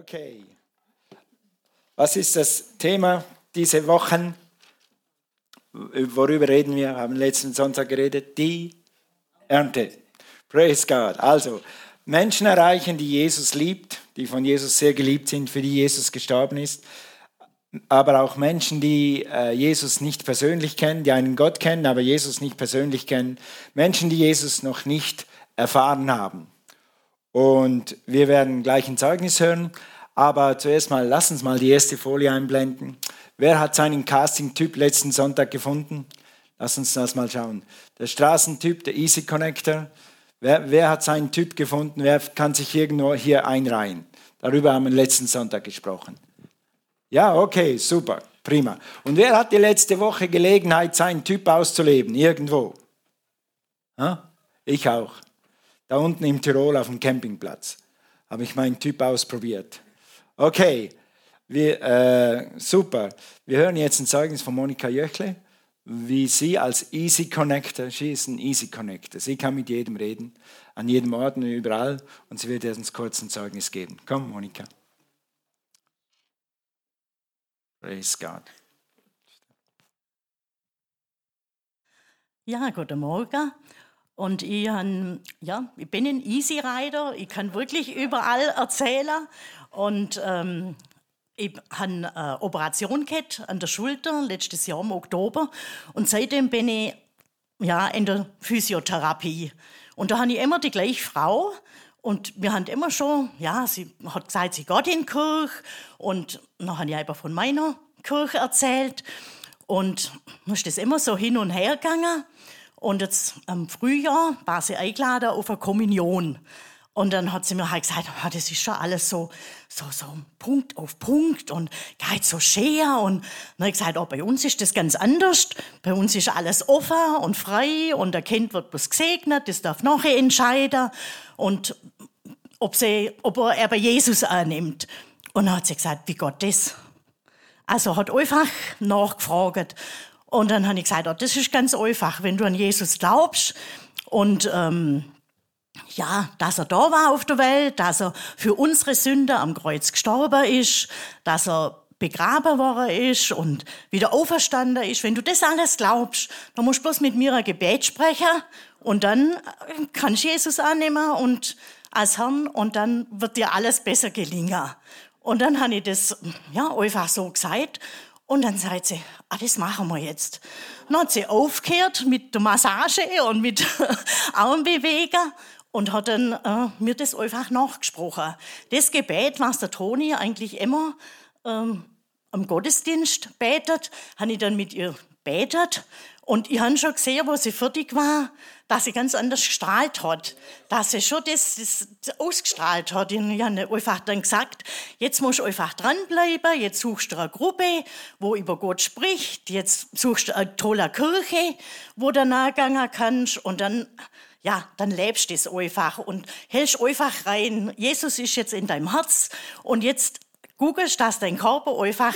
Okay. Was ist das Thema diese Wochen? Worüber reden wir? Wir haben letzten Sonntag geredet. Die Ernte. Praise God. Also, Menschen erreichen, die Jesus liebt, die von Jesus sehr geliebt sind, für die Jesus gestorben ist. Aber auch Menschen, die äh, Jesus nicht persönlich kennen, die einen Gott kennen, aber Jesus nicht persönlich kennen. Menschen, die Jesus noch nicht erfahren haben. Und wir werden gleich ein Zeugnis hören. Aber zuerst mal, lass uns mal die erste Folie einblenden. Wer hat seinen Casting-Typ letzten Sonntag gefunden? Lass uns das mal schauen. Der Straßentyp, der Easy Connector. Wer, wer hat seinen Typ gefunden? Wer kann sich irgendwo hier einreihen? Darüber haben wir letzten Sonntag gesprochen. Ja, okay, super, prima. Und wer hat die letzte Woche Gelegenheit, seinen Typ auszuleben? Irgendwo? Ich auch. Da unten im Tirol auf dem Campingplatz habe ich meinen Typ ausprobiert. Okay, wir, äh, super. Wir hören jetzt ein Zeugnis von Monika Jöchle, wie sie als Easy Connector, sie ist ein Easy Connector, sie kann mit jedem reden, an jedem Ort und überall und sie wird uns kurz ein Zeugnis geben. Komm, Monika. Praise God. Ja, guten Morgen. Und ich, ja, ich bin ein Easy Rider, ich kann wirklich überall erzählen. Und ähm, ich habe eine Operation gehabt an der Schulter letztes Jahr im Oktober. Und seitdem bin ich ja, in der Physiotherapie. Und da habe ich immer die gleiche Frau. Und wir haben immer schon, ja, sie hat gesagt, sie geht in die Kirche. Und dann habe ich einfach von meiner Kirche erzählt. Und dann ist das immer so hin und her gegangen. Und jetzt im Frühjahr war sie eingeladen auf eine Kommunion. Und dann hat sie mir halt gesagt, oh, das ist schon alles so, so, so Punkt auf Punkt und geht so schwer. Und dann habe ich gesagt, oh, bei uns ist das ganz anders. Bei uns ist alles offen und frei und der Kind wird bloß gesegnet, das darf nachher entscheiden. Und ob, sie, ob er bei Jesus annimmt. Und dann hat sie gesagt, wie Gott das? Also hat einfach nachgefragt. Und dann habe ich gesagt, oh, das ist ganz einfach, wenn du an Jesus glaubst und ähm, ja, dass er da war auf der Welt, dass er für unsere Sünde am Kreuz gestorben ist, dass er begraben worden ist und wieder auferstanden ist. Wenn du das alles glaubst, dann musst du bloß mit mir ein Gebet sprechen und dann äh, kannst du Jesus annehmen und als Herrn und dann wird dir alles besser gelingen. Und dann habe ich das ja, einfach so gesagt und dann sagt sie, ah, das machen wir jetzt. Dann hat sie aufgehört mit der Massage und mit Armbewegen und hat dann äh, mir das einfach nachgesprochen. Das Gebet, was der Toni eigentlich immer ähm, am Gottesdienst betet, habe ich dann mit ihr betet und ich habe schon gesehen, wo sie fertig war, dass sie ganz anders gestrahlt hat. Dass sie schon das, das ausgestrahlt hat. Ich habe einfach dann gesagt, jetzt musst du einfach dranbleiben, jetzt suchst du eine Gruppe, wo über Gott spricht, jetzt suchst du eine tolle Kirche, wo du nachgehen kannst und dann ja, dann lebst du es einfach und hältst einfach rein. Jesus ist jetzt in deinem Herz und jetzt googelst, dass dein Körper einfach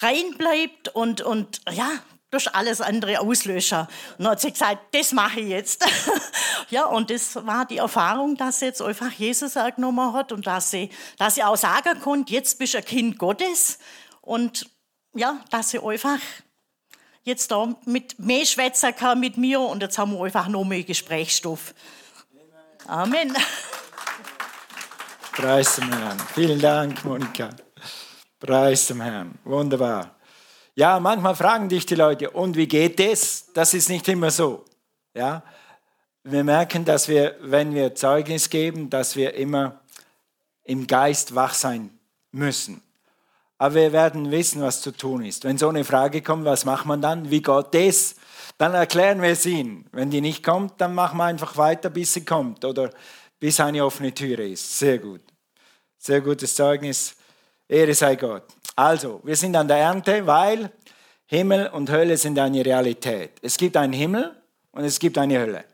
reinbleibt und, und ja, durch alles andere auslöschen. Und dann hat sie gesagt, das mache ich jetzt. ja, und das war die Erfahrung, dass sie jetzt einfach Jesus angenommen hat und dass sie, dass sie auch sagen konnte, jetzt bist du ein Kind Gottes. Und ja, dass sie einfach jetzt da mit mehr schwätzen kann mit mir und jetzt haben wir einfach noch mehr Gesprächsstoff. Amen. Preis dem Herrn. Vielen Dank, Monika. Preis dem Herrn. Wunderbar. Ja, manchmal fragen dich die Leute, und wie geht es? Das ist nicht immer so. Ja, wir merken, dass wir, wenn wir Zeugnis geben, dass wir immer im Geist wach sein müssen. Aber wir werden wissen, was zu tun ist. Wenn so eine Frage kommt, was macht man dann? Wie geht das? Dann erklären wir es ihnen. Wenn die nicht kommt, dann machen wir einfach weiter, bis sie kommt oder bis eine offene Türe ist. Sehr gut. Sehr gutes Zeugnis. Ehre sei Gott. Also, wir sind an der Ernte, weil Himmel und Hölle sind eine Realität. Es gibt einen Himmel und es gibt eine Hölle.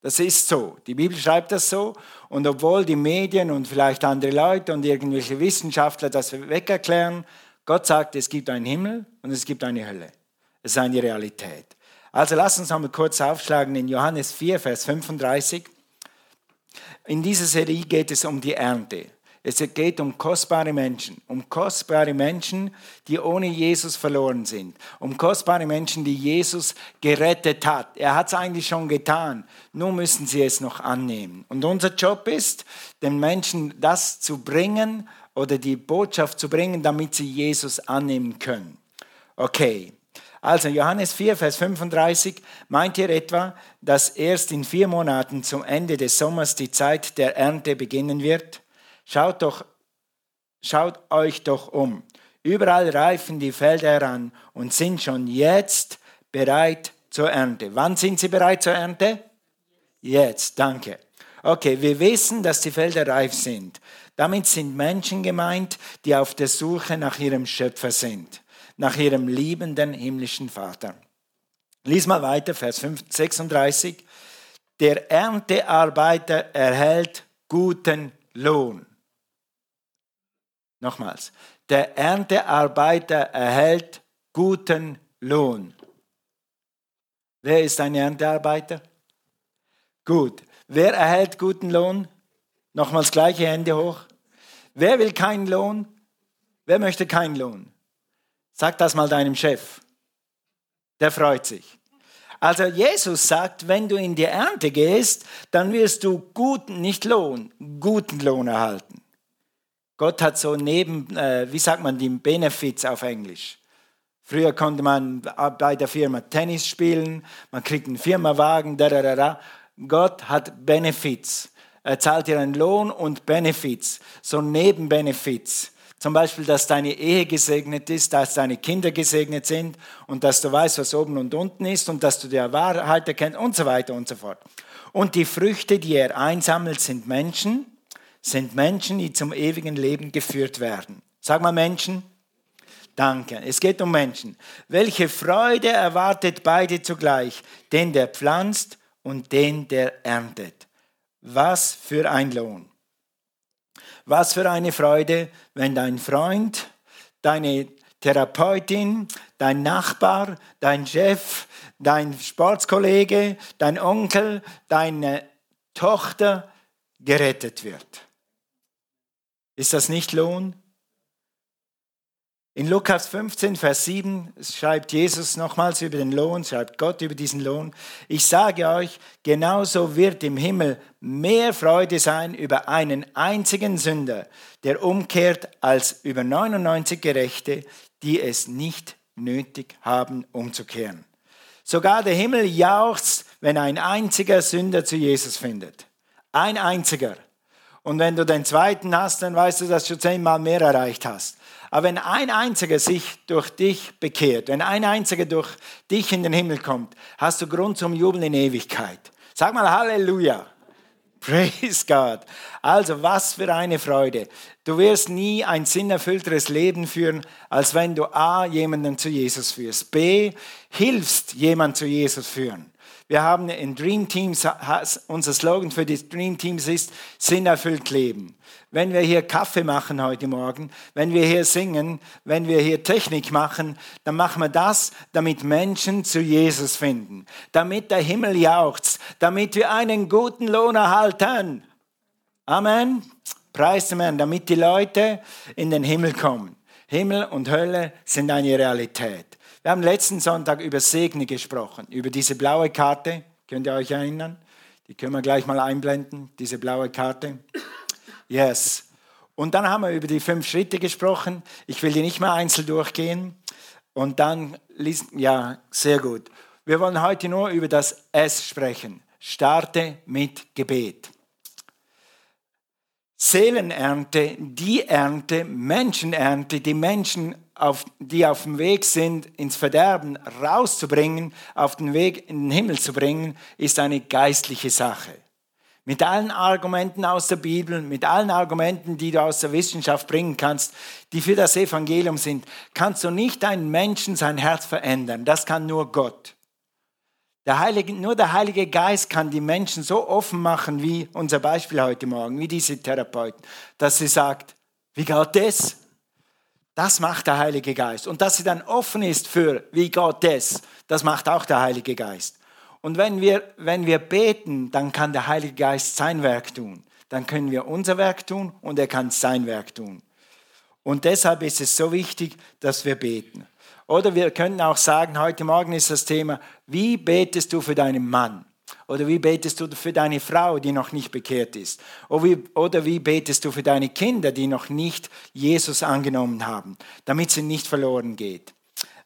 Das ist so. Die Bibel schreibt das so. Und obwohl die Medien und vielleicht andere Leute und irgendwelche Wissenschaftler das wegerklären, Gott sagt, es gibt einen Himmel und es gibt eine Hölle. Es ist eine Realität. Also lass uns einmal kurz aufschlagen in Johannes 4, Vers 35. In dieser Serie geht es um die Ernte. Es geht um kostbare Menschen, um kostbare Menschen, die ohne Jesus verloren sind, um kostbare Menschen, die Jesus gerettet hat. Er hat es eigentlich schon getan, nur müssen sie es noch annehmen. Und unser Job ist, den Menschen das zu bringen oder die Botschaft zu bringen, damit sie Jesus annehmen können. Okay. Also Johannes 4, Vers 35, meint ihr etwa, dass erst in vier Monaten zum Ende des Sommers die Zeit der Ernte beginnen wird? Schaut, doch, schaut euch doch um. Überall reifen die Felder heran und sind schon jetzt bereit zur Ernte. Wann sind sie bereit zur Ernte? Jetzt, danke. Okay, wir wissen, dass die Felder reif sind. Damit sind Menschen gemeint, die auf der Suche nach ihrem Schöpfer sind, nach ihrem liebenden himmlischen Vater. Lies mal weiter, Vers 36. Der Erntearbeiter erhält guten Lohn. Nochmals, der Erntearbeiter erhält guten Lohn. Wer ist ein Erntearbeiter? Gut. Wer erhält guten Lohn? Nochmals gleiche Hände hoch. Wer will keinen Lohn? Wer möchte keinen Lohn? Sag das mal deinem Chef. Der freut sich. Also Jesus sagt, wenn du in die Ernte gehst, dann wirst du guten, nicht Lohn, guten Lohn erhalten. Gott hat so neben, äh, wie sagt man, die Benefits auf Englisch. Früher konnte man bei der Firma Tennis spielen, man kriegt einen Firmawagen, da, da, da, da. Gott hat Benefits. Er zahlt dir einen Lohn und Benefits, so Nebenbenefits. Zum Beispiel, dass deine Ehe gesegnet ist, dass deine Kinder gesegnet sind und dass du weißt, was oben und unten ist und dass du die Wahrheit erkennst und so weiter und so fort. Und die Früchte, die er einsammelt, sind Menschen, sind Menschen, die zum ewigen Leben geführt werden. Sag mal Menschen. Danke. Es geht um Menschen. Welche Freude erwartet beide zugleich, den, der pflanzt und den, der erntet. Was für ein Lohn. Was für eine Freude, wenn dein Freund, deine Therapeutin, dein Nachbar, dein Chef, dein Sportskollege, dein Onkel, deine Tochter gerettet wird. Ist das nicht Lohn? In Lukas 15, Vers 7 schreibt Jesus nochmals über den Lohn, schreibt Gott über diesen Lohn. Ich sage euch, genauso wird im Himmel mehr Freude sein über einen einzigen Sünder, der umkehrt, als über 99 Gerechte, die es nicht nötig haben, umzukehren. Sogar der Himmel jauchzt, wenn ein einziger Sünder zu Jesus findet. Ein einziger. Und wenn du den zweiten hast, dann weißt du, dass du zehnmal mehr erreicht hast. Aber wenn ein einziger sich durch dich bekehrt, wenn ein einziger durch dich in den Himmel kommt, hast du Grund zum Jubeln in Ewigkeit. Sag mal Halleluja. Praise God. Also was für eine Freude. Du wirst nie ein sinnerfüllteres Leben führen, als wenn du A, jemanden zu Jesus führst, B, hilfst, jemanden zu Jesus führen. Wir haben in Dream Teams, unser Slogan für die Dream Teams ist, Sinn erfüllt leben. Wenn wir hier Kaffee machen heute Morgen, wenn wir hier singen, wenn wir hier Technik machen, dann machen wir das, damit Menschen zu Jesus finden, damit der Himmel jauchzt, damit wir einen guten Lohn erhalten. Amen. Preis dem damit die Leute in den Himmel kommen. Himmel und Hölle sind eine Realität. Wir haben letzten Sonntag über Segne gesprochen, über diese blaue Karte. Könnt ihr euch erinnern? Die können wir gleich mal einblenden, diese blaue Karte. Yes. Und dann haben wir über die fünf Schritte gesprochen. Ich will die nicht mehr einzeln durchgehen. Und dann, ja, sehr gut. Wir wollen heute nur über das S sprechen. Starte mit Gebet. Seelenernte, die Ernte, Menschenernte, die Menschen auf, die auf dem Weg sind, ins Verderben rauszubringen, auf den Weg in den Himmel zu bringen, ist eine geistliche Sache. Mit allen Argumenten aus der Bibel, mit allen Argumenten, die du aus der Wissenschaft bringen kannst, die für das Evangelium sind, kannst du nicht einen Menschen sein Herz verändern. Das kann nur Gott. Der Heilige, nur der Heilige Geist kann die Menschen so offen machen, wie unser Beispiel heute Morgen, wie diese Therapeuten, dass sie sagt, wie geht das? Das macht der Heilige Geist. Und dass sie dann offen ist für, wie Gott das, das macht auch der Heilige Geist. Und wenn wir, wenn wir beten, dann kann der Heilige Geist sein Werk tun. dann können wir unser Werk tun und er kann sein Werk tun. Und deshalb ist es so wichtig, dass wir beten. Oder wir können auch sagen, heute Morgen ist das Thema, wie betest du für deinen Mann? Oder wie betest du für deine Frau, die noch nicht bekehrt ist? Oder wie, oder wie betest du für deine Kinder, die noch nicht Jesus angenommen haben, damit sie nicht verloren geht?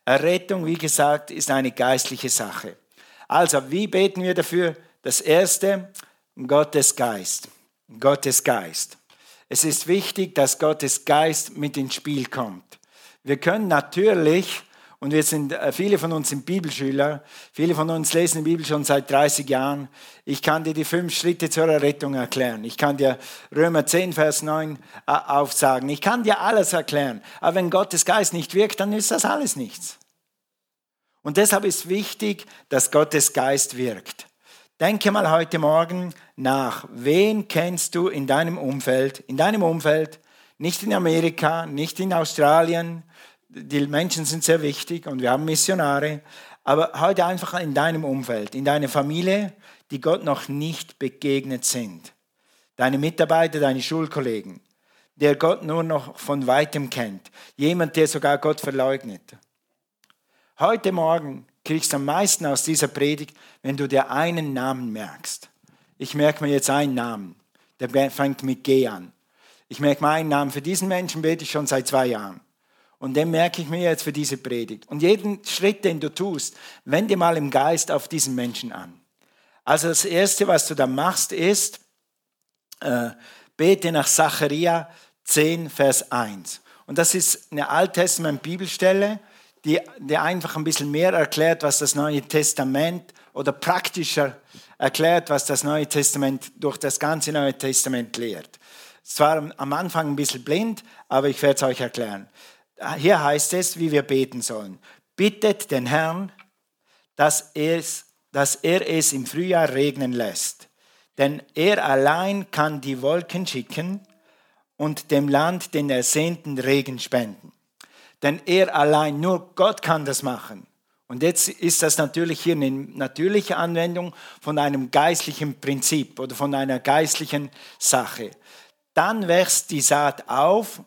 Errettung, wie gesagt, ist eine geistliche Sache. Also, wie beten wir dafür? Das erste, Gottes Geist. Gottes Geist. Es ist wichtig, dass Gottes Geist mit ins Spiel kommt. Wir können natürlich und wir sind, äh, viele von uns sind Bibelschüler, viele von uns lesen die Bibel schon seit 30 Jahren. Ich kann dir die fünf Schritte zur Errettung erklären. Ich kann dir Römer 10, Vers 9 äh, aufsagen. Ich kann dir alles erklären. Aber wenn Gottes Geist nicht wirkt, dann ist das alles nichts. Und deshalb ist wichtig, dass Gottes Geist wirkt. Denke mal heute Morgen nach. Wen kennst du in deinem Umfeld? In deinem Umfeld, nicht in Amerika, nicht in Australien, die Menschen sind sehr wichtig und wir haben Missionare, aber heute einfach in deinem Umfeld, in deiner Familie, die Gott noch nicht begegnet sind. Deine Mitarbeiter, deine Schulkollegen, der Gott nur noch von weitem kennt. Jemand, der sogar Gott verleugnet. Heute Morgen kriegst du am meisten aus dieser Predigt, wenn du dir einen Namen merkst. Ich merke mir jetzt einen Namen, der fängt mit G an. Ich merke mir einen Namen. Für diesen Menschen bete ich schon seit zwei Jahren. Und den merke ich mir jetzt für diese Predigt. Und jeden Schritt, den du tust, wende mal im Geist auf diesen Menschen an. Also das Erste, was du da machst, ist, äh, bete nach Zacharia 10, Vers 1. Und das ist eine Alttestament-Bibelstelle, die, die einfach ein bisschen mehr erklärt, was das Neue Testament oder praktischer erklärt, was das Neue Testament durch das ganze Neue Testament lehrt. Es war am Anfang ein bisschen blind, aber ich werde es euch erklären hier heißt es, wie wir beten sollen. Bittet den Herrn, dass, es, dass er es im Frühjahr regnen lässt. Denn er allein kann die Wolken schicken und dem Land den ersehnten Regen spenden. Denn er allein, nur Gott kann das machen. Und jetzt ist das natürlich hier eine natürliche Anwendung von einem geistlichen Prinzip oder von einer geistlichen Sache. Dann wächst die Saat auf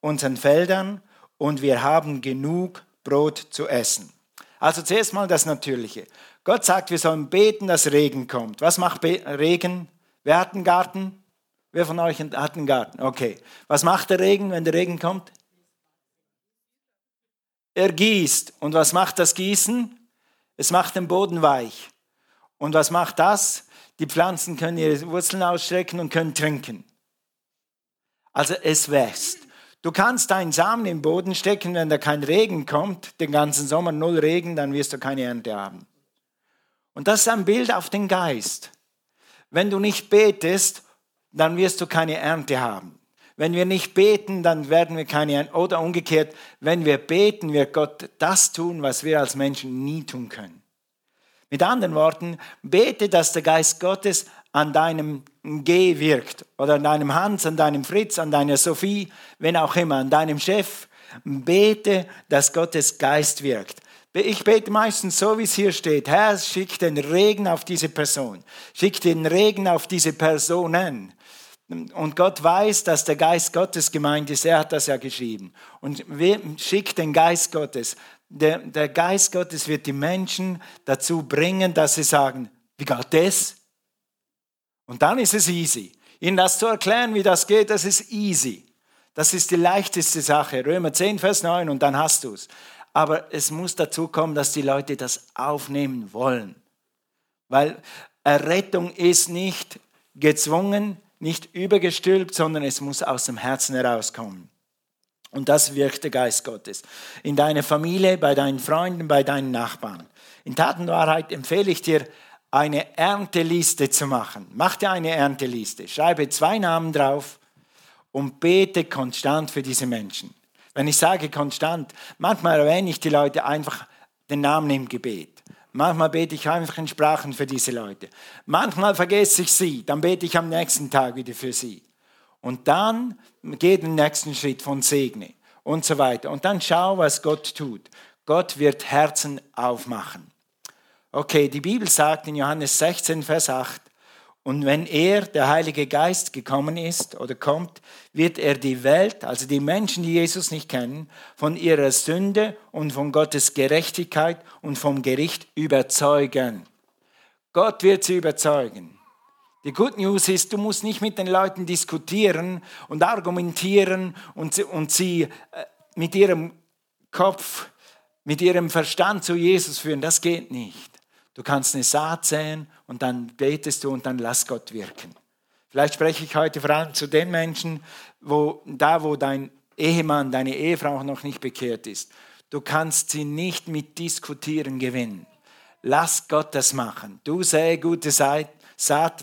unseren Feldern und wir haben genug Brot zu essen. Also zuerst mal das Natürliche. Gott sagt, wir sollen beten, dass Regen kommt. Was macht Be Regen? Wer hat einen Garten? Wer von euch hat einen Garten? Okay. Was macht der Regen, wenn der Regen kommt? Er gießt. Und was macht das Gießen? Es macht den Boden weich. Und was macht das? Die Pflanzen können ihre Wurzeln ausstrecken und können trinken. Also es wächst. Du kannst deinen Samen im Boden stecken, wenn da kein Regen kommt, den ganzen Sommer null Regen, dann wirst du keine Ernte haben. Und das ist ein Bild auf den Geist. Wenn du nicht betest, dann wirst du keine Ernte haben. Wenn wir nicht beten, dann werden wir keine Ernte. Oder umgekehrt, wenn wir beten, wird Gott das tun, was wir als Menschen nie tun können. Mit anderen Worten, bete, dass der Geist Gottes an deinem G wirkt oder an deinem Hans, an deinem Fritz, an deiner Sophie, wenn auch immer, an deinem Chef. Bete, dass Gottes Geist wirkt. Ich bete meistens so, wie es hier steht. Herr, schick den Regen auf diese Person. Schick den Regen auf diese Personen. Und Gott weiß, dass der Geist Gottes gemeint ist. Er hat das ja geschrieben. Und schickt den Geist Gottes. Der, der Geist Gottes wird die Menschen dazu bringen, dass sie sagen, wie geht das? Und dann ist es easy. Ihnen das zu erklären, wie das geht, das ist easy. Das ist die leichteste Sache. Römer 10, Vers 9 und dann hast du es. Aber es muss dazu kommen, dass die Leute das aufnehmen wollen. Weil Errettung ist nicht gezwungen, nicht übergestülpt, sondern es muss aus dem Herzen herauskommen. Und das wirkt der Geist Gottes. In deiner Familie, bei deinen Freunden, bei deinen Nachbarn. In Tat empfehle ich dir, eine Ernteliste zu machen. Mach dir eine Ernteliste, schreibe zwei Namen drauf und bete konstant für diese Menschen. Wenn ich sage konstant, manchmal erwähne ich die Leute einfach den Namen im Gebet. Manchmal bete ich einfach in Sprachen für diese Leute. Manchmal vergesse ich sie, dann bete ich am nächsten Tag wieder für sie. Und dann gehe den nächsten Schritt von Segne und so weiter. Und dann schau, was Gott tut. Gott wird Herzen aufmachen. Okay, die Bibel sagt in Johannes 16, Vers 8, Und wenn er, der Heilige Geist, gekommen ist oder kommt, wird er die Welt, also die Menschen, die Jesus nicht kennen, von ihrer Sünde und von Gottes Gerechtigkeit und vom Gericht überzeugen. Gott wird sie überzeugen. Die Good News ist, du musst nicht mit den Leuten diskutieren und argumentieren und sie, und sie äh, mit ihrem Kopf, mit ihrem Verstand zu Jesus führen. Das geht nicht. Du kannst eine Saat säen und dann betest du und dann lass Gott wirken. Vielleicht spreche ich heute vor allem zu den Menschen, wo da, wo dein Ehemann, deine Ehefrau noch nicht bekehrt ist. Du kannst sie nicht mit Diskutieren gewinnen. Lass Gott das machen. Du sähe gute Saat,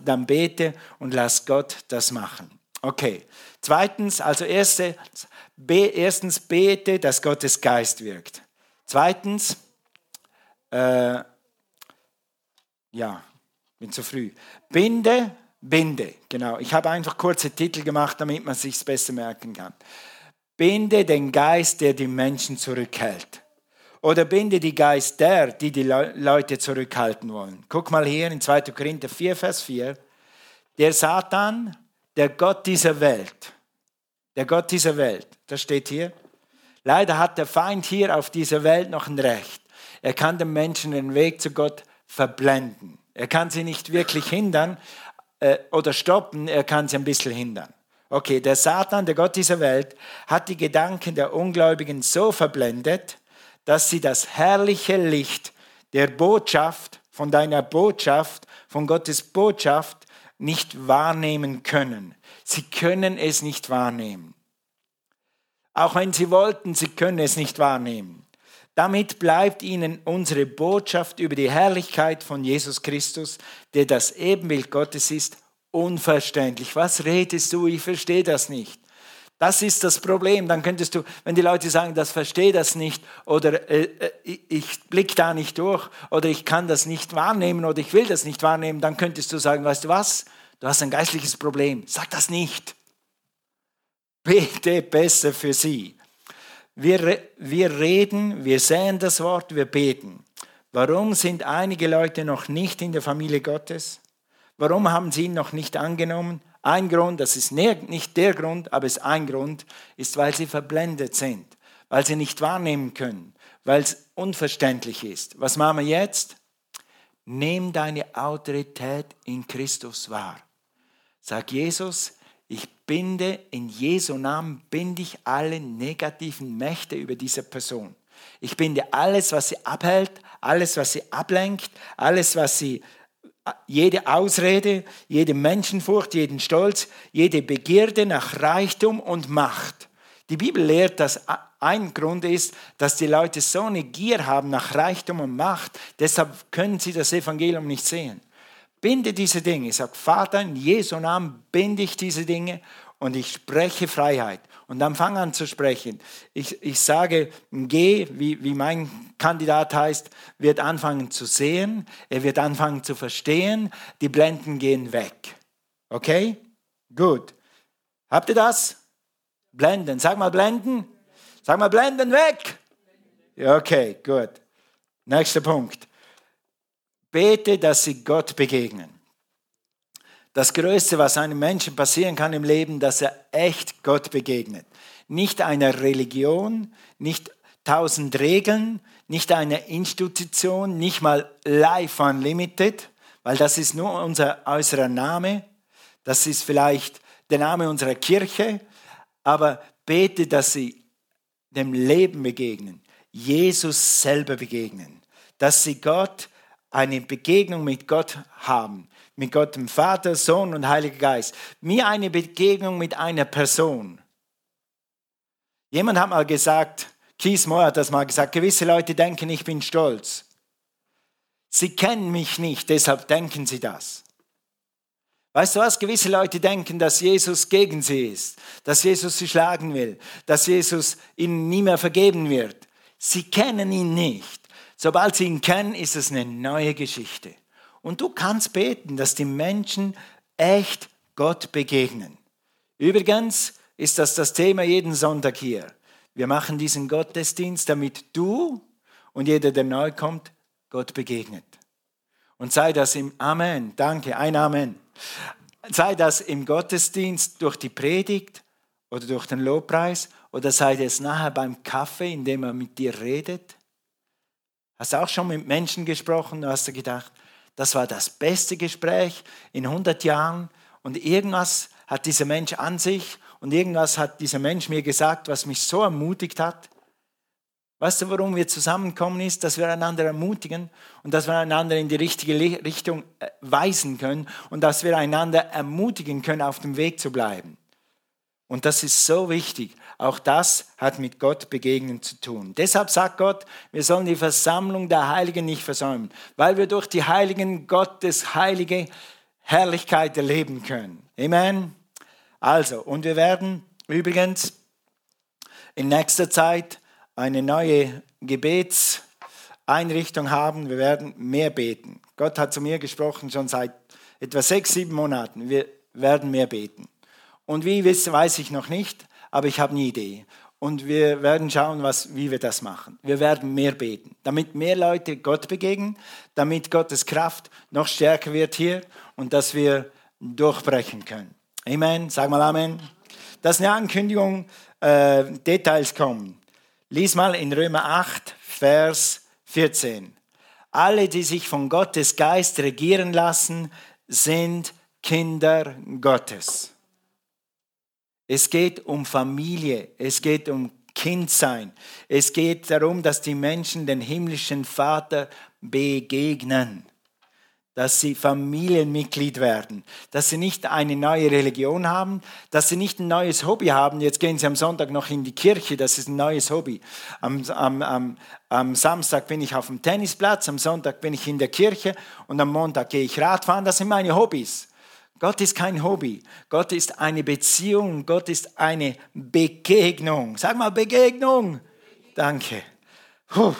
dann bete und lass Gott das machen. Okay. Zweitens, also erste, erstens bete, dass Gottes Geist wirkt. Zweitens, äh, ja, bin zu früh. Binde, binde, genau. Ich habe einfach kurze Titel gemacht, damit man sich besser merken kann. Binde den Geist, der die Menschen zurückhält. Oder binde die Geist der, die die Leute zurückhalten wollen. Guck mal hier in 2. Korinther 4, Vers 4. Der Satan, der Gott dieser Welt, der Gott dieser Welt, das steht hier. Leider hat der Feind hier auf dieser Welt noch ein Recht. Er kann den Menschen den Weg zu Gott verblenden. Er kann sie nicht wirklich hindern äh, oder stoppen, er kann sie ein bisschen hindern. Okay, der Satan, der Gott dieser Welt, hat die Gedanken der Ungläubigen so verblendet, dass sie das herrliche Licht der Botschaft, von deiner Botschaft, von Gottes Botschaft nicht wahrnehmen können. Sie können es nicht wahrnehmen. Auch wenn sie wollten, sie können es nicht wahrnehmen. Damit bleibt ihnen unsere Botschaft über die Herrlichkeit von Jesus Christus, der das Ebenbild Gottes ist, unverständlich. Was redest du? Ich verstehe das nicht. Das ist das Problem. Dann könntest du, wenn die Leute sagen, das verstehe das nicht oder äh, äh ich blicke da nicht durch oder ich kann das nicht wahrnehmen oder ich will das nicht wahrnehmen, dann könntest du sagen, weißt du was? Du hast ein geistliches Problem. Sag das nicht. Bete besser für sie. Wir, wir reden, wir sehen das Wort, wir beten. Warum sind einige Leute noch nicht in der Familie Gottes? Warum haben sie ihn noch nicht angenommen? Ein Grund, das ist nicht der Grund, aber es ist ein Grund, ist, weil sie verblendet sind, weil sie nicht wahrnehmen können, weil es unverständlich ist. Was machen wir jetzt? Nimm deine Autorität in Christus wahr. Sag Jesus, ich binde in Jesu Namen, binde ich alle negativen Mächte über diese Person. Ich binde alles, was sie abhält, alles, was sie ablenkt, alles, was sie jede Ausrede, jede Menschenfurcht, jeden Stolz, jede Begierde nach Reichtum und Macht. Die Bibel lehrt, dass ein Grund ist, dass die Leute so eine Gier haben nach Reichtum und Macht, deshalb können sie das Evangelium nicht sehen. Binde diese Dinge. Sag, Vater, in Jesu Namen binde ich diese Dinge und ich spreche Freiheit. Und dann fang an zu sprechen. Ich, ich sage, G, wie, wie mein Kandidat heißt, wird anfangen zu sehen, er wird anfangen zu verstehen, die Blenden gehen weg. Okay? Gut. Habt ihr das? Blenden. Sag mal Blenden. Sag mal Blenden weg. Okay, gut. Nächster Punkt. Bete, dass sie Gott begegnen. Das Größte, was einem Menschen passieren kann im Leben, dass er echt Gott begegnet. Nicht einer Religion, nicht tausend Regeln, nicht einer Institution, nicht mal Life Unlimited, weil das ist nur unser äußerer Name. Das ist vielleicht der Name unserer Kirche, aber bete, dass sie dem Leben begegnen, Jesus selber begegnen, dass sie Gott eine Begegnung mit Gott haben, mit Gott dem Vater, Sohn und Heiliger Geist. Mir eine Begegnung mit einer Person. Jemand hat mal gesagt, Kies Moore hat das mal gesagt, gewisse Leute denken, ich bin stolz. Sie kennen mich nicht, deshalb denken sie das. Weißt du was? Gewisse Leute denken, dass Jesus gegen sie ist, dass Jesus sie schlagen will, dass Jesus ihnen nie mehr vergeben wird. Sie kennen ihn nicht. Sobald sie ihn kennen, ist es eine neue Geschichte. Und du kannst beten, dass die Menschen echt Gott begegnen. Übrigens ist das das Thema jeden Sonntag hier. Wir machen diesen Gottesdienst, damit du und jeder, der neu kommt, Gott begegnet. Und sei das im Amen. Danke, ein Amen. Sei das im Gottesdienst durch die Predigt oder durch den Lobpreis oder sei es nachher beim Kaffee, indem er mit dir redet. Hast du auch schon mit Menschen gesprochen und hast du gedacht, das war das beste Gespräch in 100 Jahren und irgendwas hat dieser Mensch an sich und irgendwas hat dieser Mensch mir gesagt, was mich so ermutigt hat. Weißt du, warum wir zusammenkommen, ist, dass wir einander ermutigen und dass wir einander in die richtige Richtung äh, weisen können und dass wir einander ermutigen können, auf dem Weg zu bleiben. Und das ist so wichtig. Auch das hat mit Gott begegnen zu tun. Deshalb sagt Gott, wir sollen die Versammlung der Heiligen nicht versäumen, weil wir durch die Heiligen Gottes heilige Herrlichkeit erleben können. Amen. Also, und wir werden übrigens in nächster Zeit eine neue Gebetseinrichtung haben. Wir werden mehr beten. Gott hat zu mir gesprochen schon seit etwa sechs, sieben Monaten. Wir werden mehr beten. Und wie weiß ich noch nicht, aber ich habe eine Idee. Und wir werden schauen, was, wie wir das machen. Wir werden mehr beten, damit mehr Leute Gott begegnen, damit Gottes Kraft noch stärker wird hier und dass wir durchbrechen können. Amen. Sag mal Amen. Das ist eine Ankündigung. Äh, Details kommen. Lies mal in Römer 8, Vers 14. Alle, die sich von Gottes Geist regieren lassen, sind Kinder Gottes. Es geht um Familie, es geht um Kindsein. Es geht darum, dass die Menschen den himmlischen Vater begegnen, dass sie Familienmitglied werden, dass sie nicht eine neue Religion haben, dass sie nicht ein neues Hobby haben. Jetzt gehen sie am Sonntag noch in die Kirche, das ist ein neues Hobby. Am, am, am, am Samstag bin ich auf dem Tennisplatz, am Sonntag bin ich in der Kirche und am Montag gehe ich Radfahren. Das sind meine Hobbys. Gott ist kein Hobby. Gott ist eine Beziehung. Gott ist eine Begegnung. Sag mal Begegnung. Danke. Puh.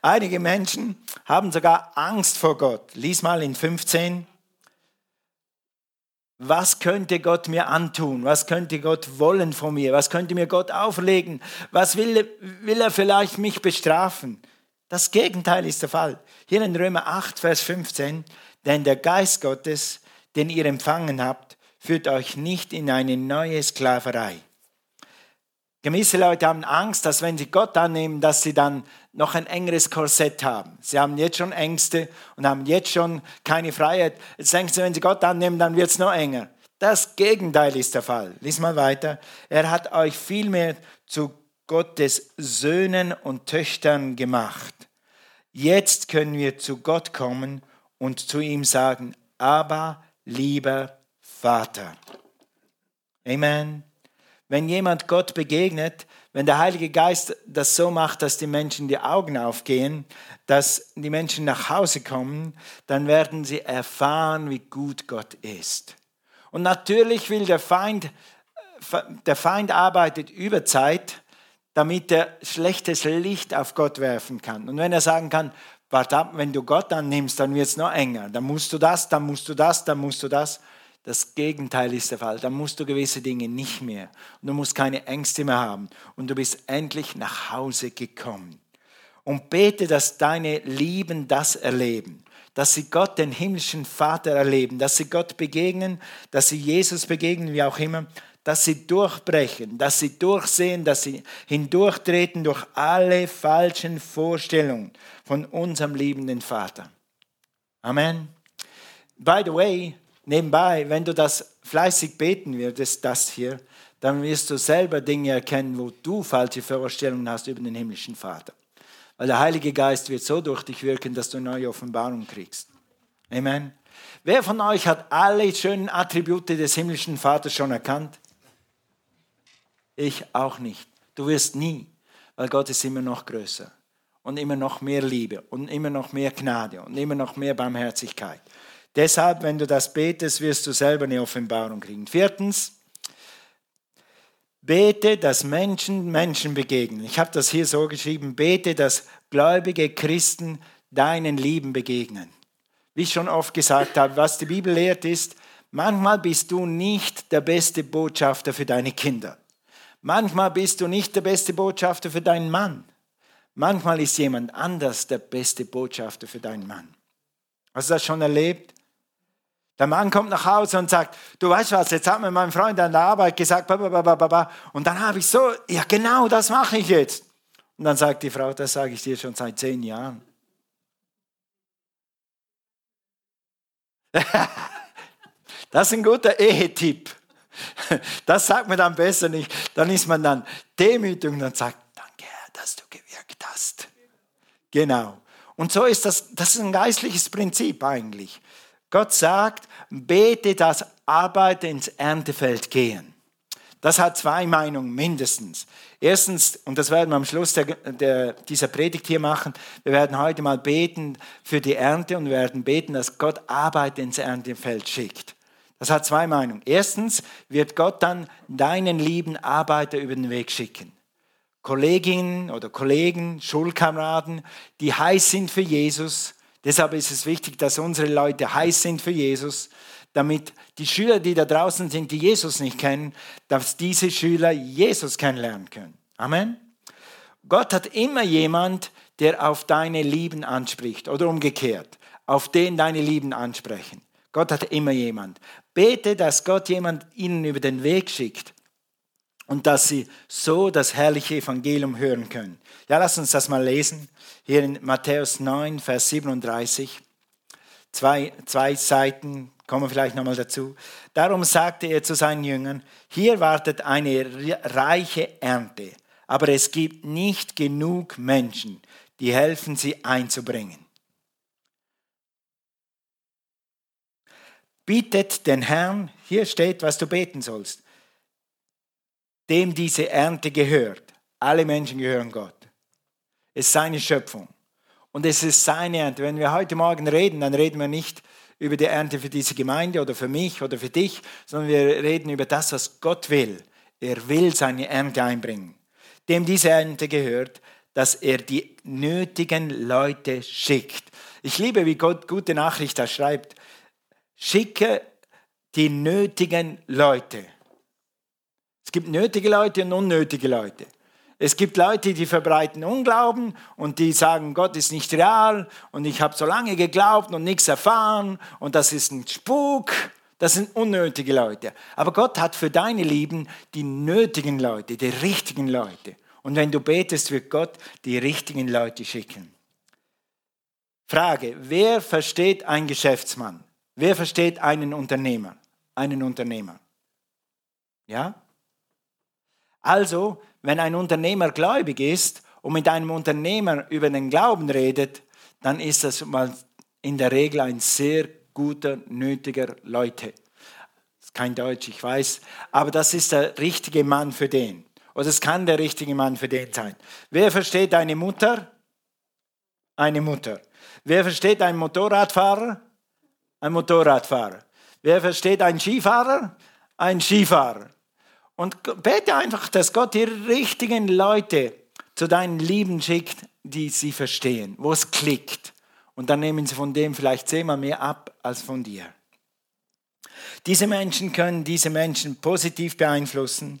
Einige Menschen haben sogar Angst vor Gott. Lies mal in 15. Was könnte Gott mir antun? Was könnte Gott wollen von mir? Was könnte mir Gott auflegen? Was will, will er vielleicht mich bestrafen? Das Gegenteil ist der Fall. Hier in Römer 8, Vers 15. Denn der Geist Gottes den ihr empfangen habt, führt euch nicht in eine neue Sklaverei. Gewisse Leute haben Angst, dass wenn sie Gott annehmen, dass sie dann noch ein engeres Korsett haben. Sie haben jetzt schon Ängste und haben jetzt schon keine Freiheit. Jetzt denken sie, wenn sie Gott annehmen, dann wird es noch enger. Das Gegenteil ist der Fall. Lies mal weiter. Er hat euch vielmehr zu Gottes Söhnen und Töchtern gemacht. Jetzt können wir zu Gott kommen und zu ihm sagen, aber lieber Vater. Amen. Wenn jemand Gott begegnet, wenn der Heilige Geist das so macht, dass die Menschen die Augen aufgehen, dass die Menschen nach Hause kommen, dann werden sie erfahren, wie gut Gott ist. Und natürlich will der Feind, der Feind arbeitet über Zeit, damit er schlechtes Licht auf Gott werfen kann. Und wenn er sagen kann, warte ab, wenn du Gott annimmst, dann wird es noch enger. Dann musst du das, dann musst du das, dann musst du das. Das Gegenteil ist der Fall. Dann musst du gewisse Dinge nicht mehr. Und du musst keine Ängste mehr haben. Und du bist endlich nach Hause gekommen. Und bete, dass deine Lieben das erleben. Dass sie Gott, den himmlischen Vater, erleben. Dass sie Gott begegnen. Dass sie Jesus begegnen, wie auch immer dass sie durchbrechen, dass sie durchsehen, dass sie hindurchtreten durch alle falschen Vorstellungen von unserem liebenden Vater. Amen. By the way, nebenbei, wenn du das fleißig beten würdest, das hier, dann wirst du selber Dinge erkennen, wo du falsche Vorstellungen hast über den himmlischen Vater. Weil der Heilige Geist wird so durch dich wirken, dass du neue Offenbarung kriegst. Amen. Wer von euch hat alle schönen Attribute des himmlischen Vaters schon erkannt? Ich auch nicht. Du wirst nie, weil Gott ist immer noch größer und immer noch mehr Liebe und immer noch mehr Gnade und immer noch mehr Barmherzigkeit. Deshalb, wenn du das betest, wirst du selber eine Offenbarung kriegen. Viertens, bete, dass Menschen Menschen begegnen. Ich habe das hier so geschrieben, bete, dass gläubige Christen deinen Lieben begegnen. Wie ich schon oft gesagt habe, was die Bibel lehrt ist, manchmal bist du nicht der beste Botschafter für deine Kinder. Manchmal bist du nicht der beste Botschafter für deinen Mann. Manchmal ist jemand anders der beste Botschafter für deinen Mann. Hast du das schon erlebt? Der Mann kommt nach Hause und sagt, du weißt was, jetzt hat mir mein Freund an der Arbeit gesagt, und dann habe ich so, ja genau, das mache ich jetzt. Und dann sagt die Frau, das sage ich dir schon seit zehn Jahren. das ist ein guter Ehetipp. Das sagt man dann besser nicht. Dann ist man dann demütig und sagt, dass du gewirkt hast. Genau. Und so ist das, das ist ein geistliches Prinzip eigentlich. Gott sagt, bete, dass Arbeiter ins Erntefeld gehen. Das hat zwei Meinungen mindestens. Erstens, und das werden wir am Schluss der, der, dieser Predigt hier machen, wir werden heute mal beten für die Ernte und werden beten, dass Gott Arbeit ins Erntefeld schickt. Das hat zwei Meinungen. Erstens wird Gott dann deinen lieben Arbeiter über den Weg schicken. Kolleginnen oder Kollegen, Schulkameraden, die heiß sind für Jesus. Deshalb ist es wichtig, dass unsere Leute heiß sind für Jesus, damit die Schüler, die da draußen sind, die Jesus nicht kennen, dass diese Schüler Jesus kennenlernen können. Amen. Gott hat immer jemand, der auf deine Lieben anspricht oder umgekehrt, auf den deine Lieben ansprechen. Gott hat immer jemand. Bete, dass Gott jemand ihnen über den Weg schickt und dass sie so das herrliche Evangelium hören können. Ja, lass uns das mal lesen. Hier in Matthäus 9, Vers 37. Zwei, zwei Seiten, kommen wir vielleicht nochmal dazu. Darum sagte er zu seinen Jüngern, hier wartet eine reiche Ernte, aber es gibt nicht genug Menschen, die helfen, sie einzubringen. Bittet den Herrn, hier steht, was du beten sollst, dem diese Ernte gehört. Alle Menschen gehören Gott. Es ist seine Schöpfung. Und es ist seine Ernte. Wenn wir heute Morgen reden, dann reden wir nicht über die Ernte für diese Gemeinde oder für mich oder für dich, sondern wir reden über das, was Gott will. Er will seine Ernte einbringen. Dem diese Ernte gehört, dass er die nötigen Leute schickt. Ich liebe, wie Gott gute Nachricht da schreibt schicke die nötigen Leute. Es gibt nötige Leute und unnötige Leute. Es gibt Leute, die verbreiten Unglauben und die sagen, Gott ist nicht real und ich habe so lange geglaubt und nichts erfahren und das ist ein Spuk. Das sind unnötige Leute. Aber Gott hat für deine Lieben die nötigen Leute, die richtigen Leute. Und wenn du betest, wird Gott die richtigen Leute schicken. Frage, wer versteht ein Geschäftsmann? Wer versteht einen Unternehmer? Einen Unternehmer. Ja? Also, wenn ein Unternehmer gläubig ist und mit einem Unternehmer über den Glauben redet, dann ist das mal in der Regel ein sehr guter, nötiger Leute. Das ist kein Deutsch, ich weiß, aber das ist der richtige Mann für den. Oder es kann der richtige Mann für den sein. Wer versteht eine Mutter? Eine Mutter. Wer versteht einen Motorradfahrer? Ein Motorradfahrer. Wer versteht einen Skifahrer? Ein Skifahrer. Und bete einfach, dass Gott die richtigen Leute zu deinen Lieben schickt, die sie verstehen, wo es klickt. Und dann nehmen sie von dem vielleicht zehnmal mehr ab als von dir. Diese Menschen können diese Menschen positiv beeinflussen.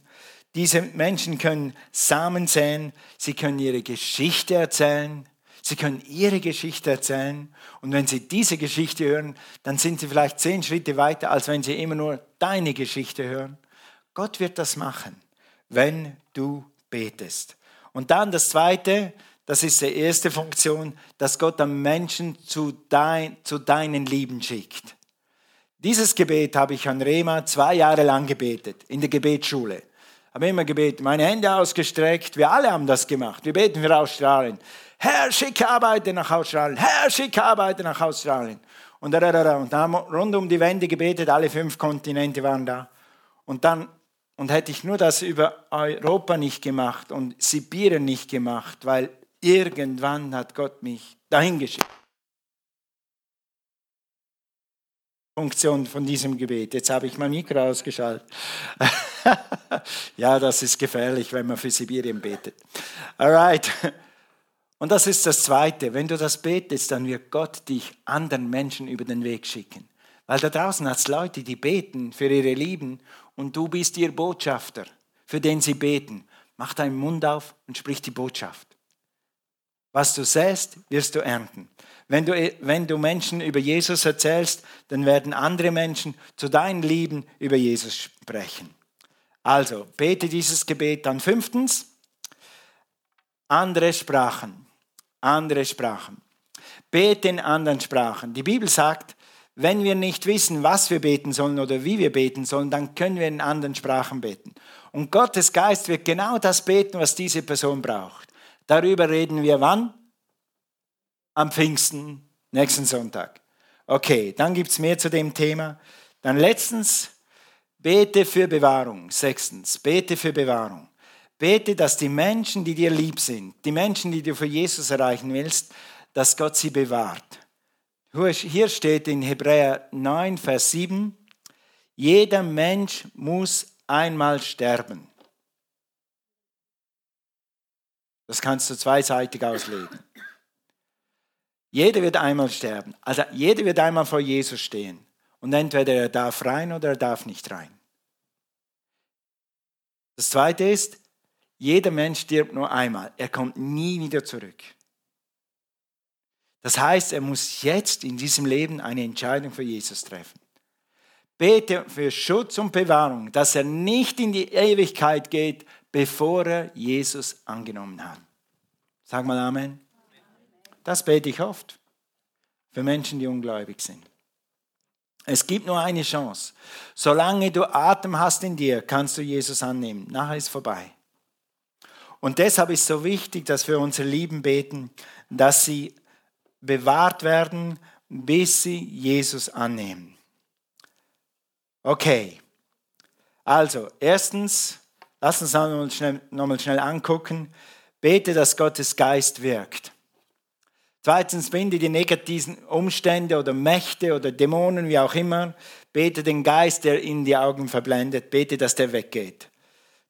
Diese Menschen können Samen säen. Sie können ihre Geschichte erzählen. Sie können ihre Geschichte erzählen und wenn sie diese Geschichte hören, dann sind sie vielleicht zehn Schritte weiter, als wenn sie immer nur deine Geschichte hören. Gott wird das machen, wenn du betest. Und dann das Zweite, das ist die erste Funktion, dass Gott am Menschen zu, dein, zu deinen Lieben schickt. Dieses Gebet habe ich an Rema zwei Jahre lang gebetet, in der Gebetsschule. Habe immer gebetet, meine Hände ausgestreckt, wir alle haben das gemacht. Wir beten für Australien. Herr, schicke Arbeiter nach Australien. Herr, schicke Arbeiter nach Australien. Und, da, da, da, und dann rund um die Wände gebetet, alle fünf Kontinente waren da. Und dann, und hätte ich nur das über Europa nicht gemacht und Sibirien nicht gemacht, weil irgendwann hat Gott mich dahin geschickt. Funktion von diesem Gebet. Jetzt habe ich mein Mikro ausgeschaltet. ja, das ist gefährlich, wenn man für Sibirien betet. Alright. Und das ist das Zweite. Wenn du das betest, dann wird Gott dich anderen Menschen über den Weg schicken. Weil da draußen hat es Leute, die beten für ihre Lieben und du bist ihr Botschafter, für den sie beten. Mach deinen Mund auf und sprich die Botschaft. Was du säst, wirst du ernten. Wenn du, wenn du Menschen über Jesus erzählst, dann werden andere Menschen zu deinen Lieben über Jesus sprechen. Also, bete dieses Gebet dann fünftens. Andere Sprachen. Andere Sprachen. Bete in anderen Sprachen. Die Bibel sagt, wenn wir nicht wissen, was wir beten sollen oder wie wir beten sollen, dann können wir in anderen Sprachen beten. Und Gottes Geist wird genau das beten, was diese Person braucht. Darüber reden wir wann? Am Pfingsten, nächsten Sonntag. Okay, dann gibt es mehr zu dem Thema. Dann letztens, bete für Bewahrung. Sechstens, bete für Bewahrung. Bete, dass die Menschen, die dir lieb sind, die Menschen, die du für Jesus erreichen willst, dass Gott sie bewahrt. Hier steht in Hebräer 9, Vers 7, jeder Mensch muss einmal sterben. Das kannst du zweiseitig auslegen. Jeder wird einmal sterben. Also jeder wird einmal vor Jesus stehen. Und entweder er darf rein oder er darf nicht rein. Das zweite ist, jeder Mensch stirbt nur einmal. Er kommt nie wieder zurück. Das heißt, er muss jetzt in diesem Leben eine Entscheidung für Jesus treffen. Bete für Schutz und Bewahrung, dass er nicht in die Ewigkeit geht, bevor er Jesus angenommen hat. Sag mal Amen. Das bete ich oft für Menschen, die ungläubig sind. Es gibt nur eine Chance. Solange du Atem hast in dir, kannst du Jesus annehmen. Nachher ist vorbei. Und deshalb ist es so wichtig, dass wir unsere Lieben beten, dass sie bewahrt werden, bis sie Jesus annehmen. Okay, also erstens, lass uns nochmal schnell, noch schnell angucken, bete, dass Gottes Geist wirkt. Zweitens, binde die negativen Umstände oder Mächte oder Dämonen, wie auch immer, bete den Geist, der ihnen die Augen verblendet, bete, dass der weggeht.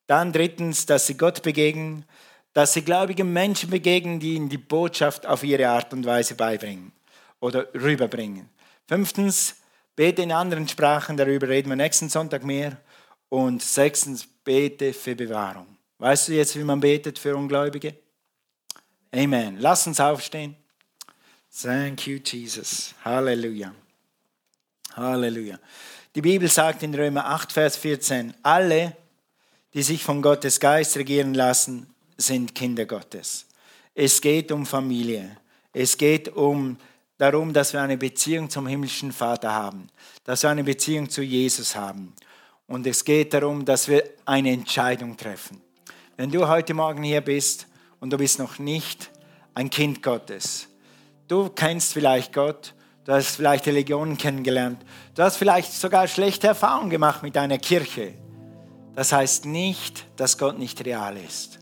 Dann drittens, dass sie Gott begegnen, dass sie gläubigen Menschen begegnen, die ihnen die Botschaft auf ihre Art und Weise beibringen oder rüberbringen. Fünftens, bete in anderen Sprachen, darüber reden wir nächsten Sonntag mehr. Und sechstens, bete für Bewahrung. Weißt du jetzt, wie man betet für Ungläubige? Amen. Lass uns aufstehen. Thank you, Jesus. Halleluja. Halleluja. Die Bibel sagt in Römer 8, Vers 14, alle, die sich von Gottes Geist regieren lassen, sind Kinder Gottes. Es geht um Familie. Es geht um darum, dass wir eine Beziehung zum himmlischen Vater haben, dass wir eine Beziehung zu Jesus haben. Und es geht darum, dass wir eine Entscheidung treffen. Wenn du heute Morgen hier bist und du bist noch nicht ein Kind Gottes, du kennst vielleicht Gott, du hast vielleicht Religionen kennengelernt, du hast vielleicht sogar schlechte Erfahrungen gemacht mit deiner Kirche. Das heißt nicht, dass Gott nicht real ist.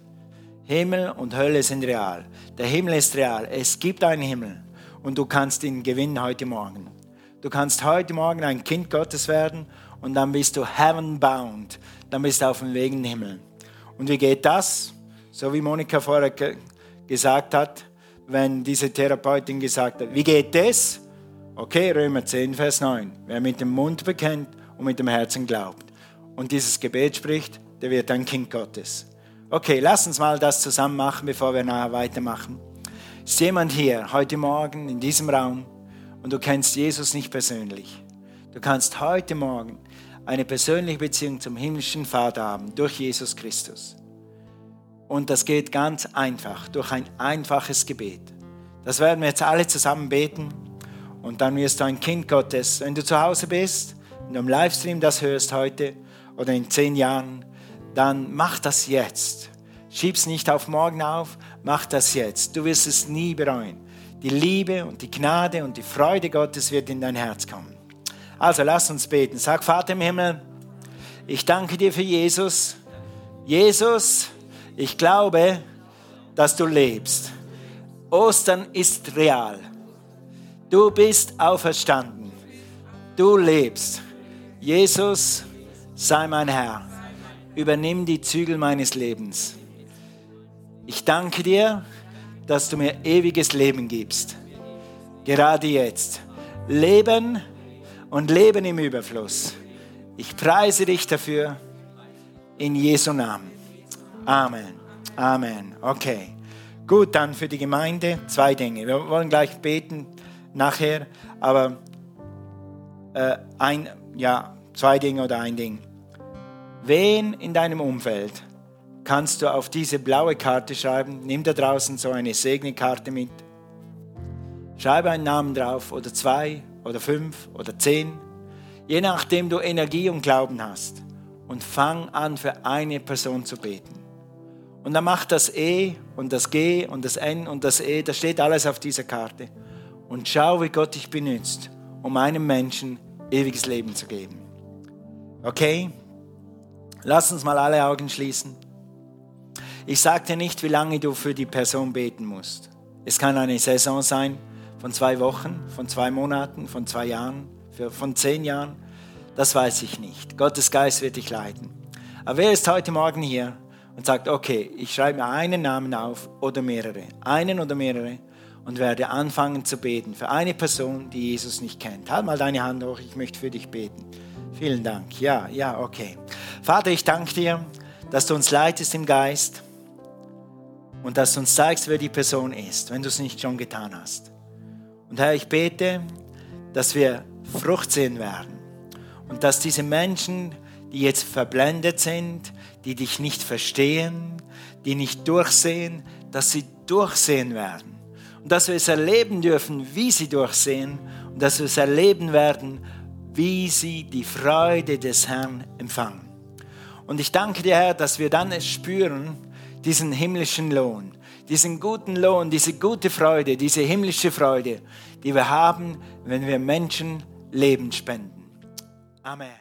Himmel und Hölle sind real. Der Himmel ist real. Es gibt einen Himmel und du kannst ihn gewinnen heute Morgen. Du kannst heute Morgen ein Kind Gottes werden und dann bist du heaven bound. Dann bist du auf dem Weg in den Himmel. Und wie geht das? So wie Monika vorher gesagt hat, wenn diese Therapeutin gesagt hat, wie geht das? Okay, Römer 10, Vers 9. Wer mit dem Mund bekennt und mit dem Herzen glaubt und dieses Gebet spricht, der wird ein Kind Gottes. Okay, lass uns mal das zusammen machen, bevor wir nachher weitermachen. Ist jemand hier heute Morgen in diesem Raum und du kennst Jesus nicht persönlich? Du kannst heute Morgen eine persönliche Beziehung zum himmlischen Vater haben durch Jesus Christus. Und das geht ganz einfach, durch ein einfaches Gebet. Das werden wir jetzt alle zusammen beten und dann wirst du ein Kind Gottes. Wenn du zu Hause bist, du im Livestream das hörst heute oder in zehn Jahren, dann mach das jetzt. Schieb's nicht auf morgen auf, mach das jetzt. Du wirst es nie bereuen. Die Liebe und die Gnade und die Freude Gottes wird in dein Herz kommen. Also lass uns beten. Sag, Vater im Himmel, ich danke dir für Jesus. Jesus, ich glaube, dass du lebst. Ostern ist real. Du bist auferstanden. Du lebst. Jesus, sei mein Herr übernimm die Zügel meines Lebens. Ich danke dir, dass du mir ewiges Leben gibst. Gerade jetzt. Leben und Leben im Überfluss. Ich preise dich dafür in Jesu Namen. Amen. Amen. Okay. Gut, dann für die Gemeinde zwei Dinge. Wir wollen gleich beten nachher, aber äh, ein, ja, zwei Dinge oder ein Ding. Wen in deinem Umfeld kannst du auf diese blaue Karte schreiben? Nimm da draußen so eine Segnekarte mit. Schreibe einen Namen drauf oder zwei oder fünf oder zehn, je nachdem du Energie und Glauben hast. Und fang an, für eine Person zu beten. Und dann mach das E und das G und das N und das E, das steht alles auf dieser Karte. Und schau, wie Gott dich benutzt, um einem Menschen ewiges Leben zu geben. Okay? Lass uns mal alle Augen schließen. Ich sage dir nicht, wie lange du für die Person beten musst. Es kann eine Saison sein von zwei Wochen, von zwei Monaten, von zwei Jahren, von zehn Jahren. Das weiß ich nicht. Gottes Geist wird dich leiten. Aber wer ist heute Morgen hier und sagt, okay, ich schreibe mir einen Namen auf oder mehrere, einen oder mehrere und werde anfangen zu beten für eine Person, die Jesus nicht kennt. Halt mal deine Hand hoch, ich möchte für dich beten. Vielen Dank. Ja, ja, okay. Vater, ich danke dir, dass du uns leitest im Geist und dass du uns zeigst, wer die Person ist, wenn du es nicht schon getan hast. Und Herr, ich bete, dass wir Frucht sehen werden und dass diese Menschen, die jetzt verblendet sind, die dich nicht verstehen, die nicht durchsehen, dass sie durchsehen werden. Und dass wir es erleben dürfen, wie sie durchsehen und dass wir es erleben werden, wie sie die Freude des Herrn empfangen. Und ich danke dir, Herr, dass wir dann spüren, diesen himmlischen Lohn, diesen guten Lohn, diese gute Freude, diese himmlische Freude, die wir haben, wenn wir Menschen Leben spenden. Amen.